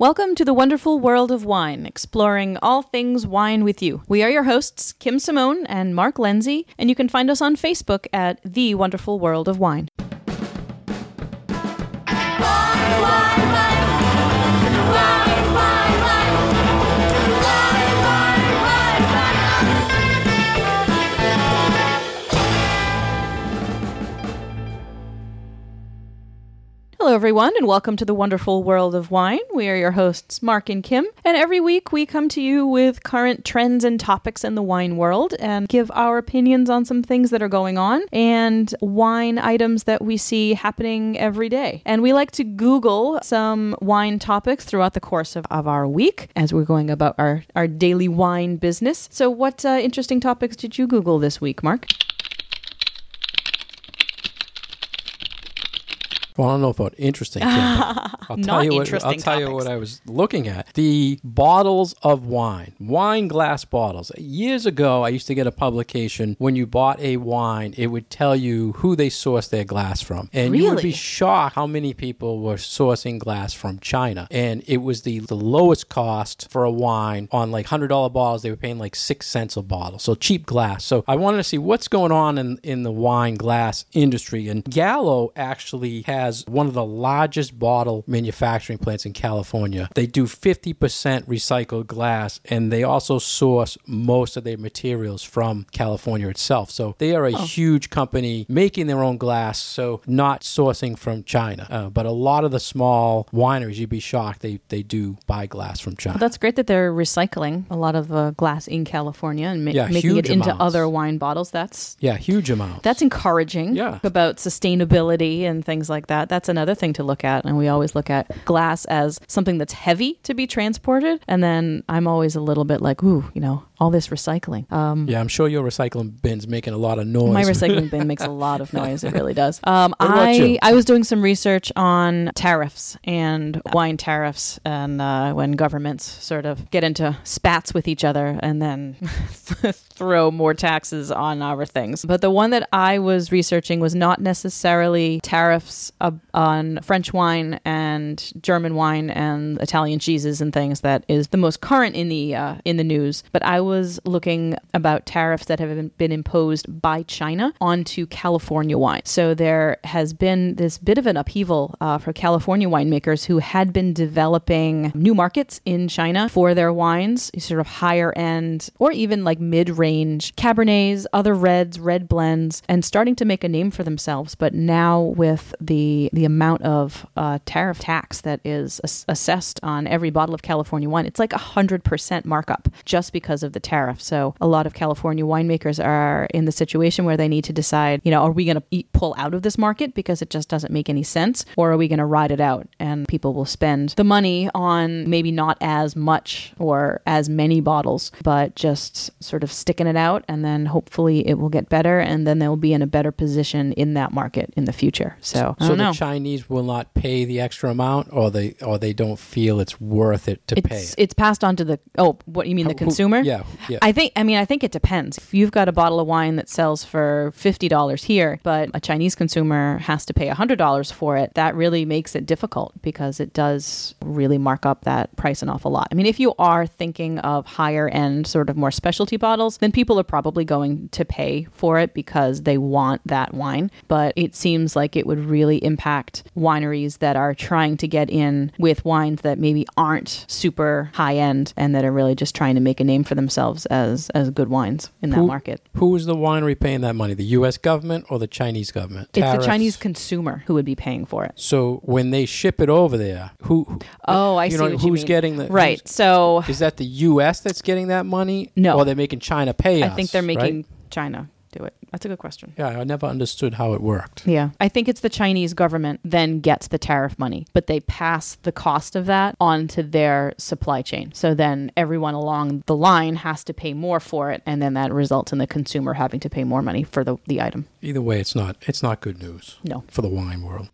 Welcome to the wonderful world of wine, exploring all things wine with you. We are your hosts, Kim Simone and Mark Lindsay, and you can find us on Facebook at The Wonderful World of Wine. Hello, everyone, and welcome to the wonderful world of wine. We are your hosts, Mark and Kim, and every week we come to you with current trends and topics in the wine world and give our opinions on some things that are going on and wine items that we see happening every day. And we like to Google some wine topics throughout the course of, of our week as we're going about our, our daily wine business. So, what uh, interesting topics did you Google this week, Mark? Well, I don't know about interesting. Kim, I'll tell you what. I'll tell you what I was looking at. The bottles of wine, wine glass bottles. Years ago, I used to get a publication. When you bought a wine, it would tell you who they sourced their glass from, and you would be shocked how many people were sourcing glass from China. And it was the the lowest cost for a wine on like hundred dollar bottles. They were paying like six cents a bottle, so cheap glass. So I wanted to see what's going on in in the wine glass industry. And Gallo actually has one of the largest bottle manufacturing plants in California. They do 50% recycled glass and they also source most of their materials from California itself. So they are a huge company making their own glass, so not sourcing from China. Uh, but a lot of the small wineries, you'd be shocked, they, they do buy glass from China. That's great that they're recycling a lot of uh, glass in California and ma- Yeah, making it huge into amounts. other wine bottles. That's yeah, huge amounts. that's encouraging. Yeah. About sustainability and things like that. That's another thing to look at. And we always look at glass as something that's heavy to be transported. And then I'm always a little bit like, ooh, you know, all this recycling. Um, yeah, I'm sure your recycling bin's making a lot of noise. my recycling bin makes a lot of noise. It really does. Um, I? I was doing some research on tariffs and wine tariffs, and uh, when governments sort of get into spats with each other and then throw more taxes on our things. But the one that I was researching was not necessarily tariffs uh, on French wine and German wine and Italian cheeses and things that is the most current in the uh, in the news. But I was looking about tariffs that have been- imposed by China onto California wine. So there has been this bit of an upheaval uh, for California winemakers who had been developing new markets in China for their wines, sort of higher end or even like mid range Cabernets, other reds, red blends, and starting to make a name for themselves. But now with the the amount of uh, tariff tax that is ass- assessed on every bottle of California wine, it's like a hundred percent markup just because of the tariff. So a lot of California winemakers are in the situation where they need to decide, you know, are we going to pull out of this market because it just doesn't make any sense, or are we going to ride it out? And people will spend the money on maybe not as much or as many bottles, but just sort of sticking it out, and then hopefully it will get better, and then they'll be in a better position in that market in the future. So so the know. Chinese will not pay the extra amount, or they or they don't feel it's worth it to pay it's it. it's passed on to the oh what do you mean the Who- consumer yeah, yeah. I think I mean I think it depends. If you've got a bottle of wine that sells for fifty dollars here, but a Chinese consumer has to pay hundred dollars for it, that really makes it difficult because it does really mark up that price an awful lot. I mean, if you are thinking of higher end, sort of more specialty bottles, then people are probably going to pay for it because they want that wine. But it seems like it would really impact wineries that are trying to get in with wines that maybe aren't super high end and that are really just trying to make a name for themselves as as good wines in that Who- market. Who is the winery paying that money? The U.S. government or the Chinese government? It's the Chinese consumer who would be paying for it. So when they ship it over there, who? who- Oh, I you see know, who's getting the Right. So Is that the U.S. that's getting that money? No. Or they're making China pay I us? think they're making right? China do it. That's a good question. Yeah, I never understood how it worked. Yeah. I think it's the Chinese government then gets the tariff money, but they pass the cost of that onto their supply chain. So then everyone along the line has to pay more for it, and then that results in the consumer having to pay more money for the, the item. Either way, it's not it's not good news No. for the wine world.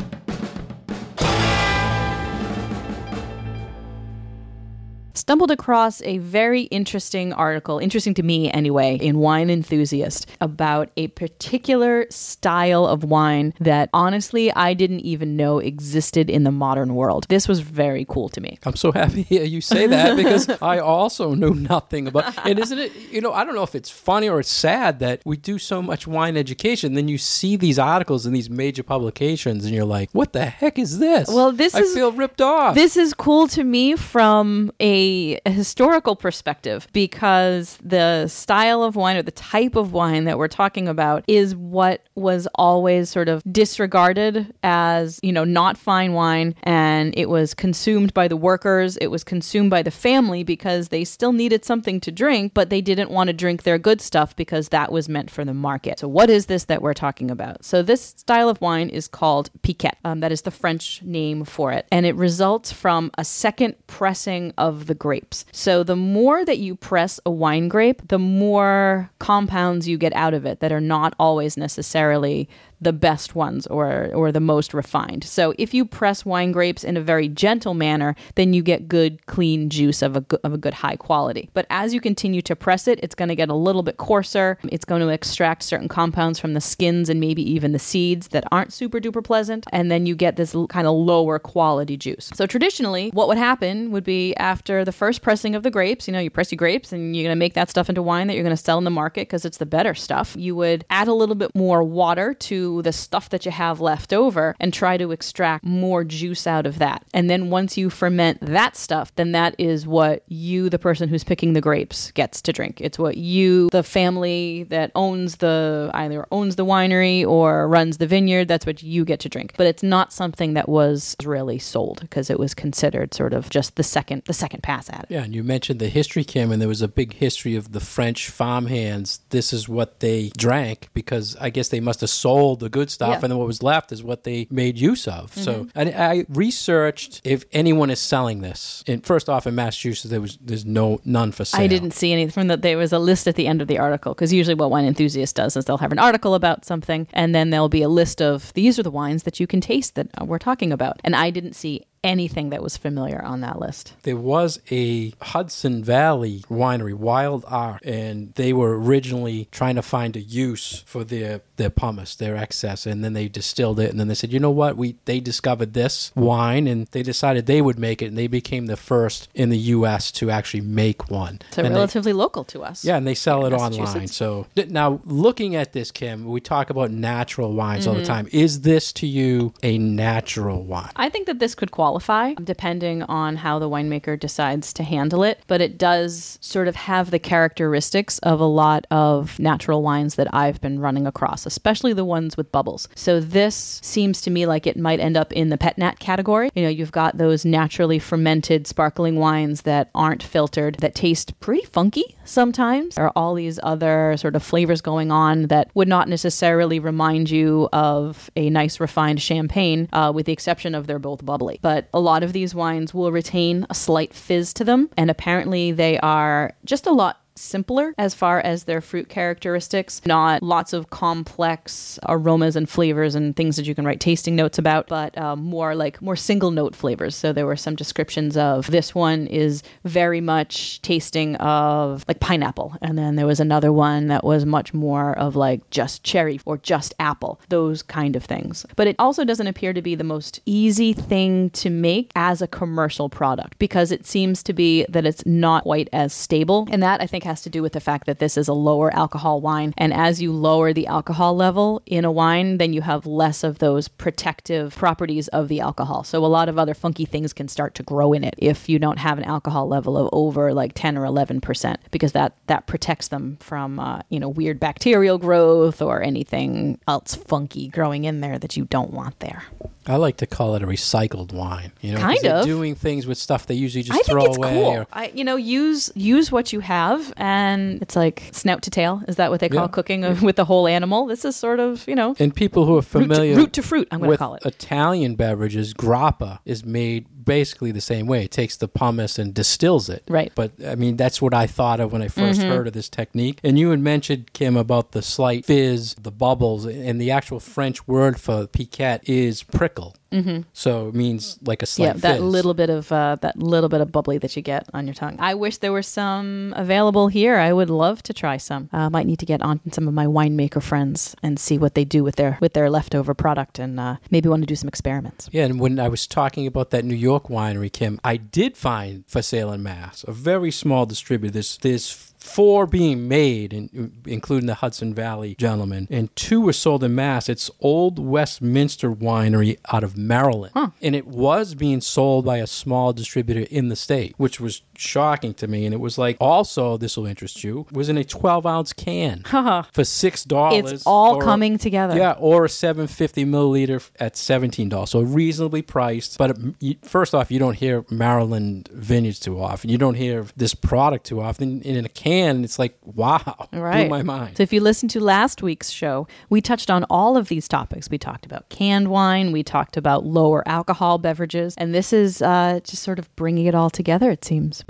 Stumbled across a very interesting article, interesting to me anyway, in Wine Enthusiast about a particular style of wine that honestly I didn't even know existed in the modern world. This was very cool to me. I'm so happy you say that because I also knew nothing about. And isn't it? You know, I don't know if it's funny or it's sad that we do so much wine education, then you see these articles in these major publications, and you're like, "What the heck is this?" Well, this I is- feel ripped off. This is cool to me from a historical perspective because the style of wine or the type of wine that we're talking about is what was always sort of disregarded as, you know, not fine wine and it was consumed by the workers, it was consumed by the family because they still needed something to drink, but they didn't want to drink their good stuff because that was meant for the market. So what is this that we're talking about? So this style of wine is called Piquette. Um, that is the French name for it. And it results from a second pressing of the grapes. So the more that you press a wine grape, the more compounds you get out of it that are not always necessarily the best ones or or the most refined. So if you press wine grapes in a very gentle manner, then you get good clean juice of a of a good high quality. But as you continue to press it, it's going to get a little bit coarser. It's going to extract certain compounds from the skins and maybe even the seeds that aren't super duper pleasant, and then you get this l- kind of lower quality juice. So traditionally, what would happen would be after the first pressing of the grapes, you know, you press your grapes and you're going to make that stuff into wine that you're going to sell in the market because it's the better stuff. You would add a little bit more water to the stuff that you have left over and try to extract more juice out of that. And then once you ferment that stuff, then that is what you, the person who's picking the grapes, gets to drink. It's what you, the family that owns the either owns the winery or runs the vineyard, that's what you get to drink. But it's not something that was really sold because it was considered sort of just the second the second pass at it. Yeah, and you mentioned the history, Kim, and there was a big history of the French farmhands. This is what they drank because I guess they must have sold the good stuff, Yeah. Mm-hmm. and then what was left is what they made use of. So, and I researched if anyone is selling this. And first off, in Massachusetts, there was there's no none for sale. I didn't see anything from that. There was a list at the end of the article because usually what Wine Enthusiast does is they'll have an article about something and then there'll be a list of these are the wines that you can taste that uh, we're talking about. And I didn't see anything that was familiar on that list. There was a Hudson Valley winery, Wild Arc, and they were originally trying to find a use for their their pomace, their excess, and then they distilled it, and then they said, you know what, we they discovered this wine, and they decided they would make it, and they became the first in the U.S. to actually make one. So And they- relatively local to us. yeah, and they sell it online. So now, looking at this, Kim, we talk about natural wines all Mm-hmm. the time. Is this to you a natural wine? I think that this could qualify depending on how the winemaker decides to handle it, but it does sort of have the characteristics of a lot of natural wines that I've been running across, especially the ones with bubbles. So this seems to me like it might end up in the pet nat category. You know, you've got those naturally fermented sparkling wines that aren't filtered that taste pretty funky sometimes. There are all these other sort of flavors going on that would not necessarily remind you of a nice refined champagne, uh, with the exception of they're both bubbly. But a lot of these wines will retain a slight fizz to them, and apparently they are just a lot simpler as far as their fruit characteristics, not lots of complex aromas and flavors and things that you can write tasting notes about, but um, more like more single note flavors. So there were some descriptions of this one is very much tasting of like pineapple, and then there was another one that was much more of like just cherry or just apple, those kind of things. But it also doesn't appear to be the most easy thing to make as a commercial product because it seems to be that it's not quite as stable. And that I think has to do with the fact that this is a lower alcohol wine. And as you lower the alcohol level in a wine, then you have less of those protective properties of the alcohol. So a lot of other funky things can start to grow in it if you don't have an alcohol level of over like 10 or 11% because that that protects them from uh, you know weird bacterial growth or anything else funky growing in there that you don't want there. I like to call it a recycled wine. You know, Kind of. doing things with stuff they usually just I think it's away. cool. or- I, you know, use use what you have, and it's like snout to tail. Is that what they call Yeah. cooking of- with the whole animal? This is sort of you know and people who are root to, familiar root to fruit. I'm going to call it. Italian beverages, grappa is made basically the same way. It takes the pomace and distills it. Right. But I mean, that's what I thought of when I 1st heard of this technique. And you had mentioned, Kim, about the slight fizz, the bubbles, and the actual French word for piquette is prickle. Mm-hmm. So it means like a slight yeah, that fizz. little bit of uh, that little bit of bubbly that you get on your tongue. I wish there were some available here. I would love to try some. Uh, might need to get on some of my winemaker friends and see what they do with their with their leftover product, and uh, maybe want to do some experiments. Yeah, and when I was talking about that New York winery, Kim, I did find for sale in Mass a very small distributor. There's there's four being made, in, including the Hudson Valley gentleman, and two were sold in Mass. It's Old Westminster Winery out of Maryland, and it was being sold by a small distributor in the state, which was shocking to me. And it was like, also, this will interest you, was in a 12 ounce can for six dollars. It's all coming together. Yeah, or a 750 milliliter at $17. So reasonably priced. But um, you- first off, you don't hear Maryland vineyards too often. You don't hear this product too often. And in a can, it's like, wow, Right. blew my mind. So if you listened to last week's show, we touched on all of these topics. We talked about canned wine, we talked about lower alcohol beverages, and this is uh, just sort of bringing it all together. It seems.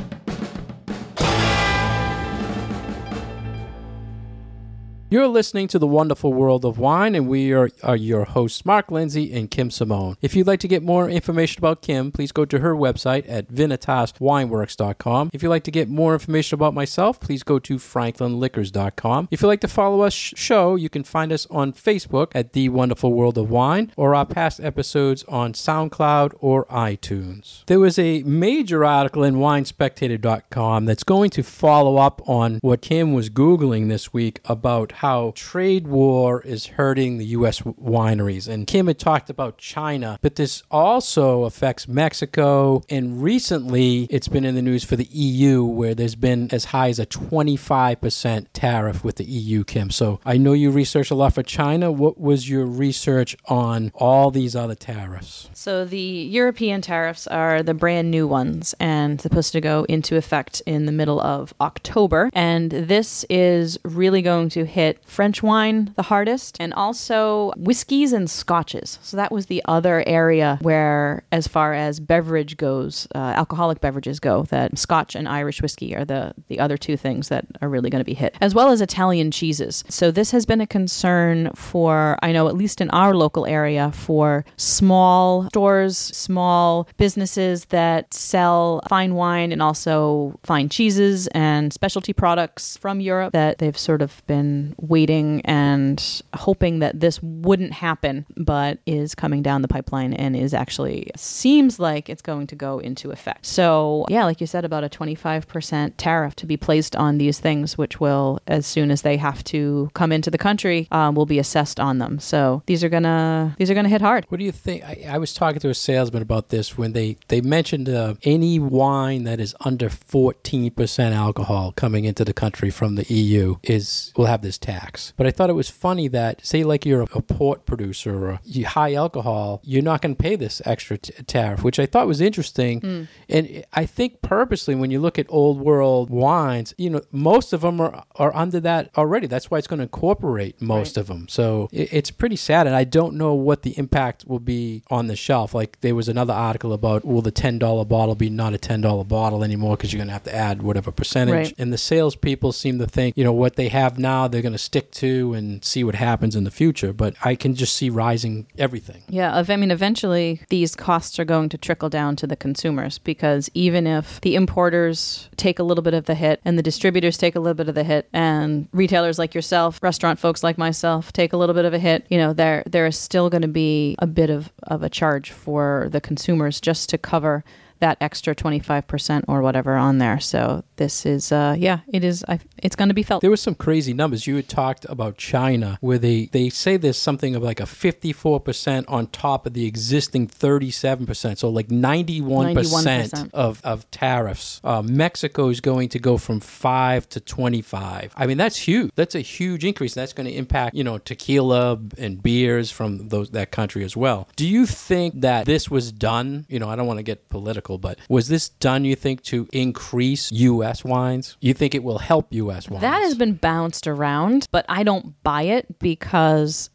You're listening to The Wonderful World of Wine, and we are, are your hosts, Mark Lindsay and Kim Simone. If you'd like to get more information about Kim, please go to her website at vinitaswineworks.com. If you'd like to get more information about myself, please go to franklinliquors.com. If you'd like to follow us sh- show, you can find us on Facebook at The Wonderful World of Wine or our past episodes on SoundCloud or iTunes. There was a major article in winespectator.com that's going to follow up on what Kim was Googling this week about how trade war is hurting the U.S. wineries. And Kim had talked about China, but this also affects Mexico. And recently, it's been in the news for the EU, where there's been as high as a 25% tariff with the EU, Kim. So I know you researched a lot for China. What was your research on all these other tariffs? So the European tariffs are the brand new ones and supposed to go into effect in the middle of October. And this is really going to hit French wine the hardest and also whiskeys and scotches. So that was the other area where, as far as beverage goes, uh, alcoholic beverages go, that Scotch and Irish whiskey are the, the other two things that are really going to be hit, as well as Italian cheeses. So this has been a concern for, I know, at least in our local area, for small stores, small businesses that sell fine wine and also fine cheeses and specialty products from Europe that they've sort of been waiting and hoping that this wouldn't happen, but is coming down the pipeline and is actually seems like it's going to go into effect. So, yeah, like you said, about a 25% tariff to be placed on these things, which will, as soon as they have to come into the country, um, will be assessed on them. So these are gonna these are gonna hit hard. What do you think? I, I was talking to a salesman about this when they they mentioned uh, any wine that is under fourteen percent alcohol coming into the country from the EU is will have this tax. But I thought it was funny that say like you're a, port producer or a, you high alcohol, you're not going to pay this extra t- tariff, which I thought was interesting. Mm. And I think purposely when you look at old world wines, you know most of them are are under that already. That's why it's going to incorporate most of them. So it, it's pretty sad, and I don't know what the impact will be on the shelf. Like there was another article about will the ten dollar bottle be not a ten dollar bottle anymore because you're going to have to add whatever percentage. Right. And the salespeople seem to think you know what they have now they're going to stick to and see what happens in the future. But I can just see rising everything. Yeah, I mean, eventually these costs are going to trickle down to the consumers because even if the importers take a little bit of the hit and the distributors take a little bit of the hit and retailers like yourself, restaurant folks like myself take a little bit of a hit, you know, there there is still going to be a bit of, of a charge for the consumers just to cover that extra 25% or whatever on there. So this is, uh, yeah, it is, I, it's going to be felt. There was some crazy numbers. You had talked about China, where they, they say there's something of like a 54% on top of the existing 37%. So like 91%, 91%. Of, of tariffs. Uh, Mexico is going to go from 5 to 25. I mean, that's huge. That's a huge increase. That's going to impact, you know, tequila and beers from those that country as well. Do you think that this was done? You know, I don't want to get political, but was this done, you think, to increase U.S. wines? You think it will help U.S. wines? That has been bounced around, but I don't buy it because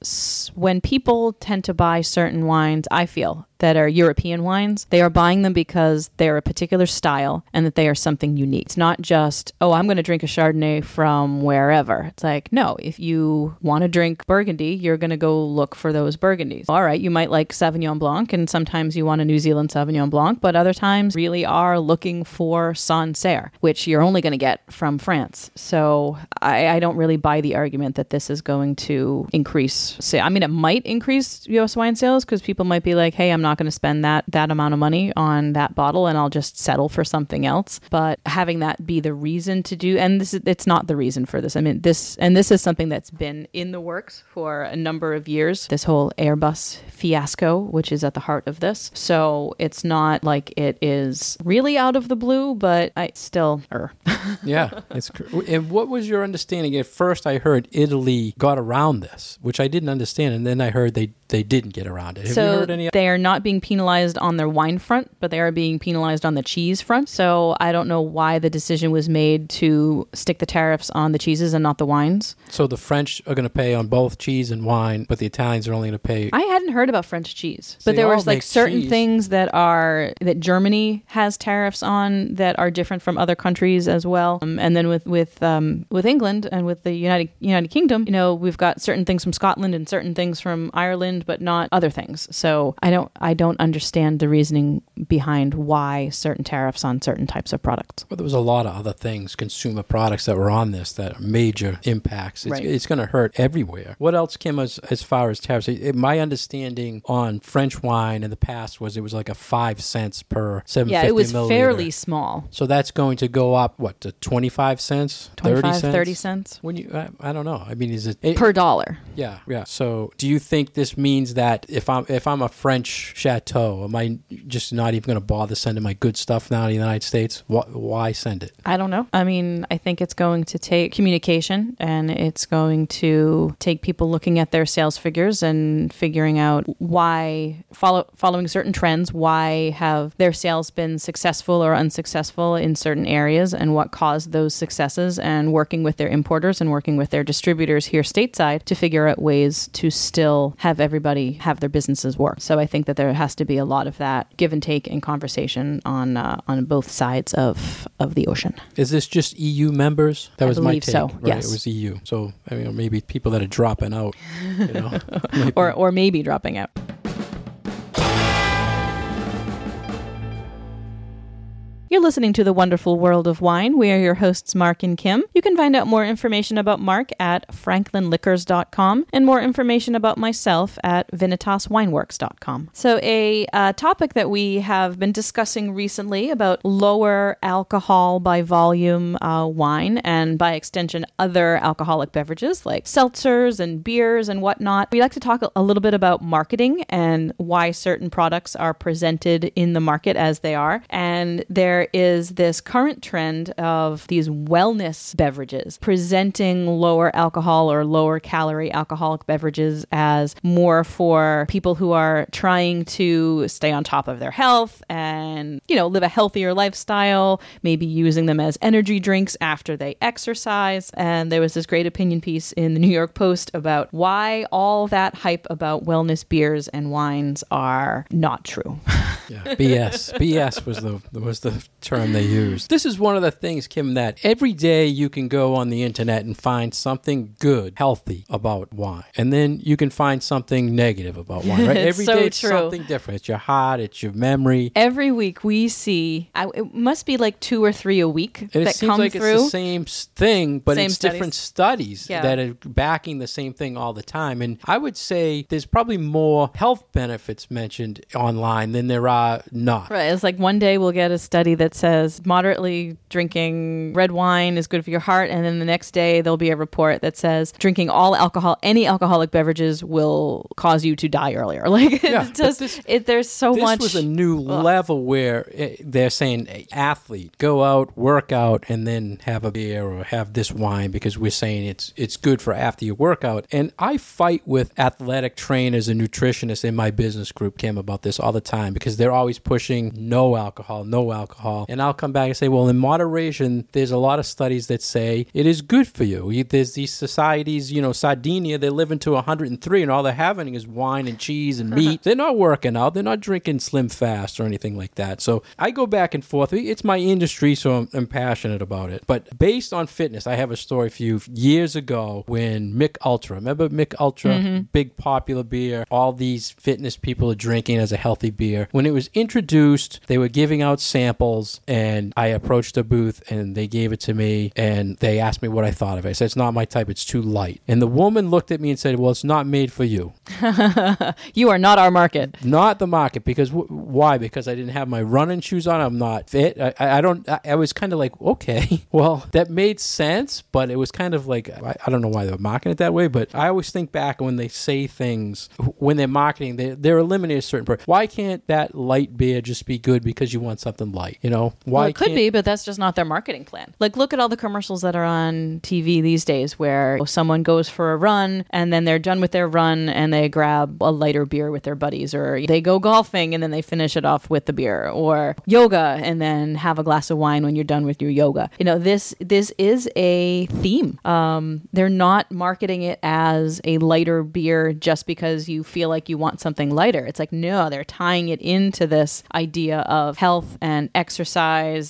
when people tend to buy certain wines, I feel that are European wines, they are buying them because they're a particular style and that they are something unique. It's not just, oh, I'm going to drink a Chardonnay from wherever. It's like, no, if you want to drink Burgundy, you're going to go look for those Burgundies. All right, you might like Sauvignon Blanc, and sometimes you want a New Zealand Sauvignon Blanc, but other times really are looking for Sancerre, which you're only going to get from France. So I, I don't really buy the argument that this is going to increase. Say, I mean, it might increase U.S. wine sales because people might be like, "Hey, I'm not going to spend that that amount of money on that bottle, and I'll just settle for something else." But having that be the reason to do, and this is it's not the reason for this. I mean, this and this is something that's been in the works for a number of years. This whole Airbus fiasco, which is at the heart of this. So it's not like it is really out of the blue, but I still er. yeah, it's cr- and what was your understanding? At first, I heard Italy got around this, which I didn't understand, and then I heard they they didn't get around it. Have so you heard any? they are not being penalized on their wine front, but they are being penalized on the cheese front. So I don't know why the decision was made to stick the tariffs on the cheeses and not the wines. So the French are going to pay on both cheese and wine, but the Italians are only going to pay. I hadn't heard about French cheese, but They there was like certain cheese. things that are that Germany has tariffs on that are different from other countries as well. Um, and then with with um, with England and with the United United Kingdom, you know, we've got certain things from Scotland and certain things from Ireland, but not other things. So I don't I don't understand the reasoning behind why certain tariffs on certain types of products. Well, there was a lot of other things, consumer products that were on this that are major impacts. It's, Right. it's going to hurt everywhere. What else, Kim, as, as far as tariffs? It, my understanding on French wine in the past was it was like a five cents per 750 Yeah, it was milliliter. fairly small. So that's going to go up, what, to 25 cents? 25 30 cents? 30 cents When you, I, I don't know. I mean, is it, it per dollar. Yeah, yeah. So, do you think this means that if I'm if I'm a French chateau, am I just not even going to bother sending my good stuff now to the United States? Why, why send it? I don't know. I mean, I think it's going to take communication and it's going to take people looking at their sales figures and figuring out why follow following certain trends, why have their sales been successful or unsuccessful in certain areas and what caused those successes and working with their importers and working with their distributors here stateside to figure out ways to still have everybody have their businesses work. So I think that there has to be a lot of that give and take and conversation on uh, on both sides of of the ocean. Is this just EU members? That I was my take. so, Right? yes. It was EU. So I mean, maybe people that are dropping out. You know, or or maybe dropping out. You're listening to The Wonderful World of Wine. We are your hosts, Mark and Kim. You can find out more information about Mark at franklinliquors.com and more information about myself at vinitaswineworks.com. So, a uh, topic that we have been discussing recently about lower alcohol by volume uh, wine and by extension other alcoholic beverages like seltzers and beers and whatnot. We like to talk a- little bit about marketing and why certain products are presented in the market as they are. And there is this current trend of these wellness beverages presenting lower alcohol or lower calorie alcoholic beverages as more for people who are trying to stay on top of their health and, you know, live a healthier lifestyle, maybe using them as energy drinks after they exercise. And there was this great opinion piece in the New York Post about why all that hype about wellness beers and wines are not true. Yeah, BS. BS was the was the term they use. This is one of the things, Kim, that every day you can go on the internet and find something good, healthy about wine, and then you can find something negative about wine. Right? Every day so it's true. something different. It's your heart. It's your memory. Every week we see, I, it must be like two or three a week And that it seems come like through. it's the same thing, but Same it's different studies Yeah. that are backing the same thing all the time. And I would say there's probably more health benefits mentioned online than there are not. Right. It's like one day we'll get a study that says moderately drinking red wine is good for your heart. And then the next day there'll be a report that says drinking all alcohol, any alcoholic beverages will cause you to die earlier. Like, Yeah, just, this- it, there's so this much. was a new level where eh, they're saying athlete go out work out and then have a beer or have this wine because we're saying it's it's good for after your workout and i fight with athletic trainers and nutritionists in my business group kim about this all the time because they're always pushing no alcohol no alcohol alcohol. And I'll come back and say, well, in moderation, there's a lot of studies that say it is good for you. There's these societies, you know, Sardinia, they're living to 103 and all they're having is wine and cheese and meat. they're not working out. They're not drinking Slim Fast or anything like that. So I go back and forth. It's my industry, so I'm, I'm passionate about it. But based on fitness, I have a story for you years ago when Mich Ultra, remember Mich Ultra, mm-hmm. big popular beer, all these fitness people are drinking as a healthy beer. When it was introduced, they were giving out samples, and I approached the booth and they gave it to me and they asked me what I thought of it. I said, It's not my type, it's too light. And the woman looked at me and said, Well, it's not made for you. You are not our market. Not the market because w- why? Because I didn't have my running shoes on. I'm not fit. I, I don't. I, I was kind of like, okay, well, that made sense, but it was kind of like I, I don't know why they were marketing it that way. But I always think back when they say things when they're marketing, they they're eliminating a certain part. Why can't that light beer just be good because you want something light? You know, why well, it could be, but that's just not their marketing plan. Like, look at all the commercials that are on TV these days where someone goes for a run and then they're done with their run and they grab a lighter beer with their buddies, or they go golfing and then they finish it off with the beer, or yoga and then have a glass of wine when you're done with your yoga. You know, this this is a theme. Um, they're not marketing it as a lighter beer just because you feel like you want something lighter. It's like no, they're tying it into this idea of health and exercise,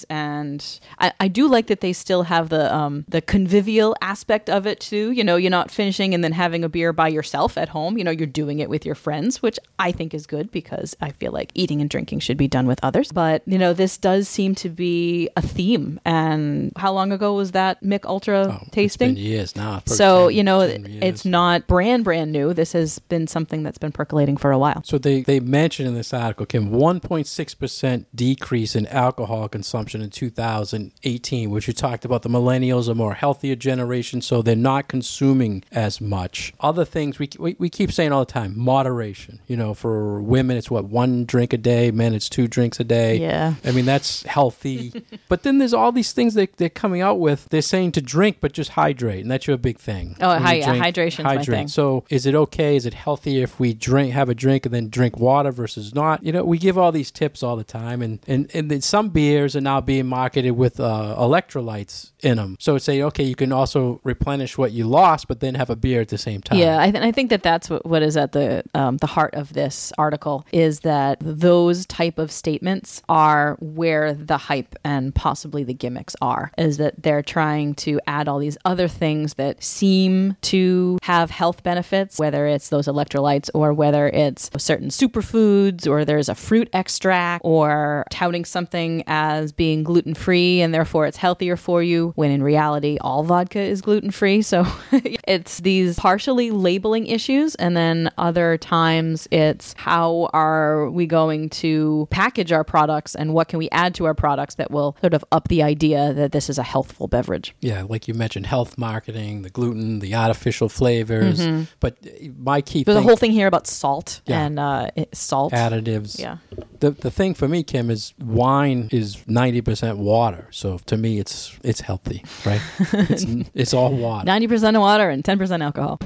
and I, I do like that they still have the um, the convivial aspect of it too. You know, you're not finishing and then having a beer by yourself at home. You know, you're doing it with your friends, which I think is good because I feel like eating and drinking should be done with others. But you know, this does seem to be a theme. And how long ago was that Mich Ultra Oh, It's tasting? years now. So, 10 you know, it's not brand brand new. This has been something that's been percolating for a while. So they, they mentioned in this article, Kim, 1.6% decrease in alcohol consumption in 2018, which you talked about. The millennials are more healthier generation, so they're not consuming as much. Other things we, we, we keep saying all the time, moderation. You know, for women, it's what, one drink a day, men, it's two drinks a day. Yeah. I mean, that's healthy. but then there's all these things that they're coming out with. They're saying to drink, but just hydrate, and that's your big thing. Oh, hi- you yeah, drink, hydration's my hydrate. thing. So is it okay? Is it healthy if we drink, have a drink, and then drink water versus not? You know, we give all these tips all the time, and and and then some beers are now being marketed with uh, electrolytes in them. So say, okay, you can also replenish what you lost, but then have a beer at the same time. Yeah, I, th- I think that that's what, what is at the um, the heart of this article is that those type of statements are where the hype and possibly the gimmicks are. Is that they're trying to add all these other things that seem to have health benefits, whether it's those electrolytes or whether it's certain superfoods or there's a fruit extract or touting something as being gluten free and therefore it's healthier for you when in reality all vodka is gluten free. So it's these partially labeling issues and then other times it's how are we going to package our products and what can we add to our products that will sort of up the idea that this is a healthful beverage. Yeah, like you mentioned, health marketing, the gluten, the artificial flavors. But uh, my key There's thing, a whole thing here about salt Yeah. and uh, salt. additives. Yeah. The the thing for me, Kim, is wine is ninety percent water. So to me, it's it's healthy, right? it's it's all water. 90% of water and 10% alcohol.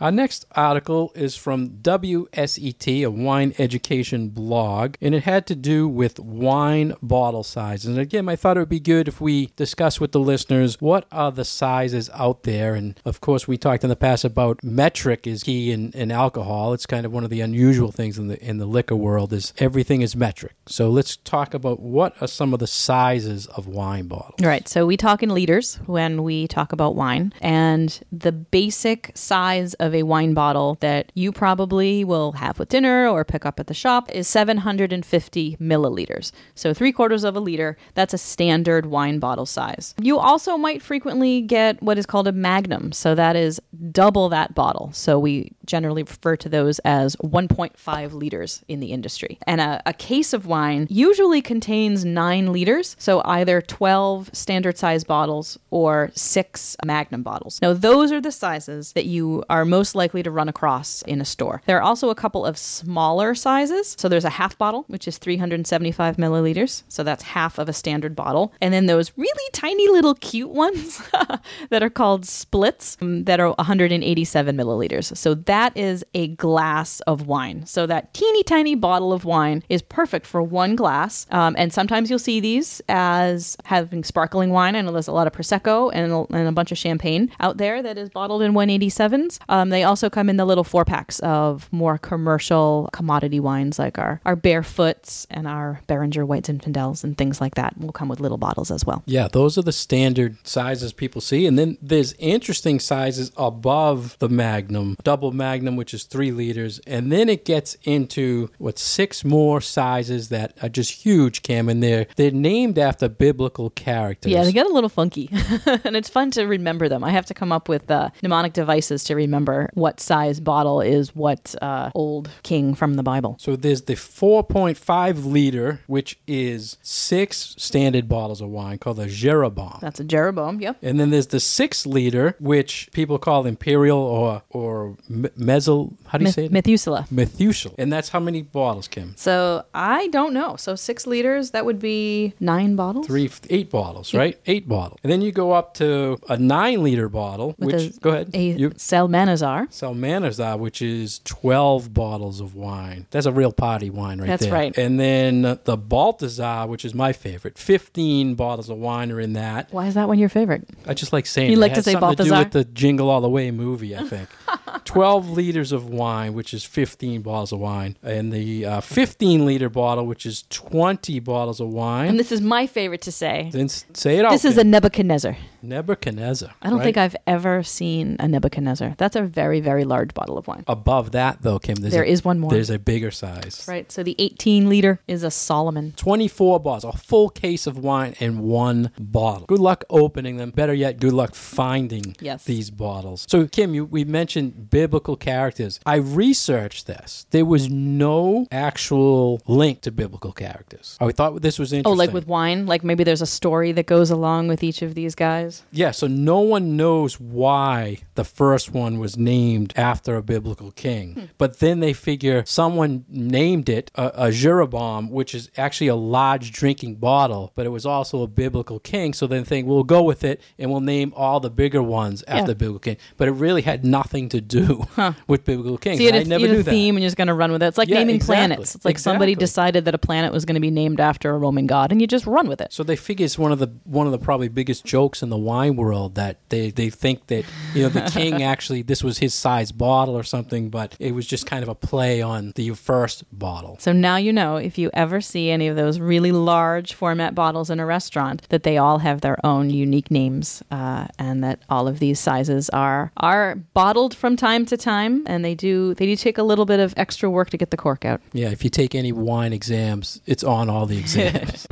Our next article is from WSET, a wine education blog, and it had to do with wine bottle sizes. And again, I thought it would be good if we discuss with the listeners what are the sizes out there. And of course, we talked in the past about metric is key in, in alcohol. It's kind of one of the unusual things in the in the liquor world is everything is metric. So let's talk about what are some of the sizes of wine bottles. Right. So we talk in liters when we talk about wine. And the basic size of a wine bottle that you probably will have with dinner or pick up at the shop is 750 milliliters. So three quarters of a liter. That's a standard wine bottle size. You also might frequently get what is called a magnum. So that is double that bottle. So we generally refer to those as 1.5 liters in the industry. And a, a case of wine usually contains nine liters, so either 12 standard size bottles or six magnum bottles. Now, those are the sizes that you are most most likely to run across in a store. There are also a couple of smaller sizes. So there's a half bottle, which is 375 milliliters. So that's half of a standard bottle. And then those really tiny little cute ones that are called splits um, that are 187 milliliters. So that is a glass of wine. So that teeny tiny bottle of wine is perfect for one glass. Um, and sometimes you'll see these as having sparkling wine. I know there's a lot of Prosecco and a, and a bunch of champagne out there that is bottled in 187s. Um, they also come in the little four packs of more commercial commodity wines like our, our Barefoots and our Beringer and Zinfandels and things like that will come with little bottles as well. Yeah, those are the standard sizes people see. And then there's interesting sizes above the Magnum, double Magnum, which is three liters. And then it gets into what six more sizes that are just huge, Cam, and they're they're named after biblical characters. Yeah, they get a little funky, and it's fun to remember them. I have to come up with uh, mnemonic devices to remember what size bottle is what uh, old king from the Bible. So there's the 4.5 liter, which is six standard bottles of wine called a Jeroboam. That's a Jeroboam. Yep. And then there's the six liter, which people call imperial or or me- meso. How do you Meth- say it? Methuselah. Methuselah. And that's how many bottles, Kim? So I don't know. So six liters, that would be nine bottles. Three, eight bottles, right? Eight bottles. And then you go up to a nine liter bottle, With which a- go ahead. A you Salmanazar. Salmanazar, which is 12 bottles of wine. That's a real party wine right That's there. right. And then the Balthazar, which is my favorite. 15 bottles of wine are in that. Why is that one your favorite? I just like saying You it. like It to say something to do with the Jingle All the Way movie, I think. 12 liters of wine, which is 15 bottles of wine. And the uh, 15 liter bottle, which is 20 bottles of wine. And this is my favorite to say. then s- say it out. This is a Nebuchadnezzar. Nebuchadnezzar. I don't right? think I've ever seen a Nebuchadnezzar. That's a very, very large bottle of wine. Above that, though, Kim, there's There a, is one more. There's a bigger size. Right. So the 18 liter is a Solomon. 24 bottles, a full case of wine in one bottle. Good luck opening them. Better yet, good luck finding Yes. these bottles. So, Kim, you, we mentioned biblical characters. I researched this. There was no actual link to biblical characters. I thought this was interesting. Oh, like with wine? Like maybe there's a story that goes along with each of these guys? Yeah, so no one knows why the first one was named after a biblical king. Hmm. But then they figure someone named it a, a Jeroboam, which is actually a large drinking bottle, but it was also a biblical king. So then think we'll go with it and we'll name all the bigger ones after Yeah. the biblical king. But it really had nothing to do with biblical kings. So you had, I a, never you had knew a that. theme and you're just going to run with it. It's like Yeah, naming exactly. planets. It's like somebody decided that a planet was going to be named after a Roman god and you just run with it. So they figure it's one of the one of the probably biggest jokes in the wine world that they, they think that you know the king actually this was his size bottle or something, but it was just kind of a play on the first bottle. So now you know if you ever see any of those really large format bottles in a restaurant that they all have their own unique names uh, and that all of these sizes are are bottled from time to time and they do they do take a little bit of extra work to get the cork out. Yeah, if you take any wine exams, it's on all the exams.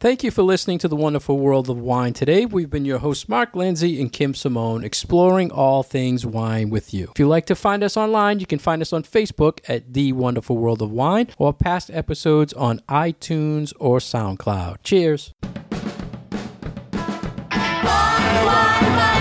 Thank you for listening to the wonderful world of wine. Today, we've been your hosts, Mark Lindsay and Kim Simone, exploring all things wine with you. If you'd like to find us online, you can find us on Facebook at The Wonderful World of Wine or past episodes on iTunes or SoundCloud. Cheers. Wine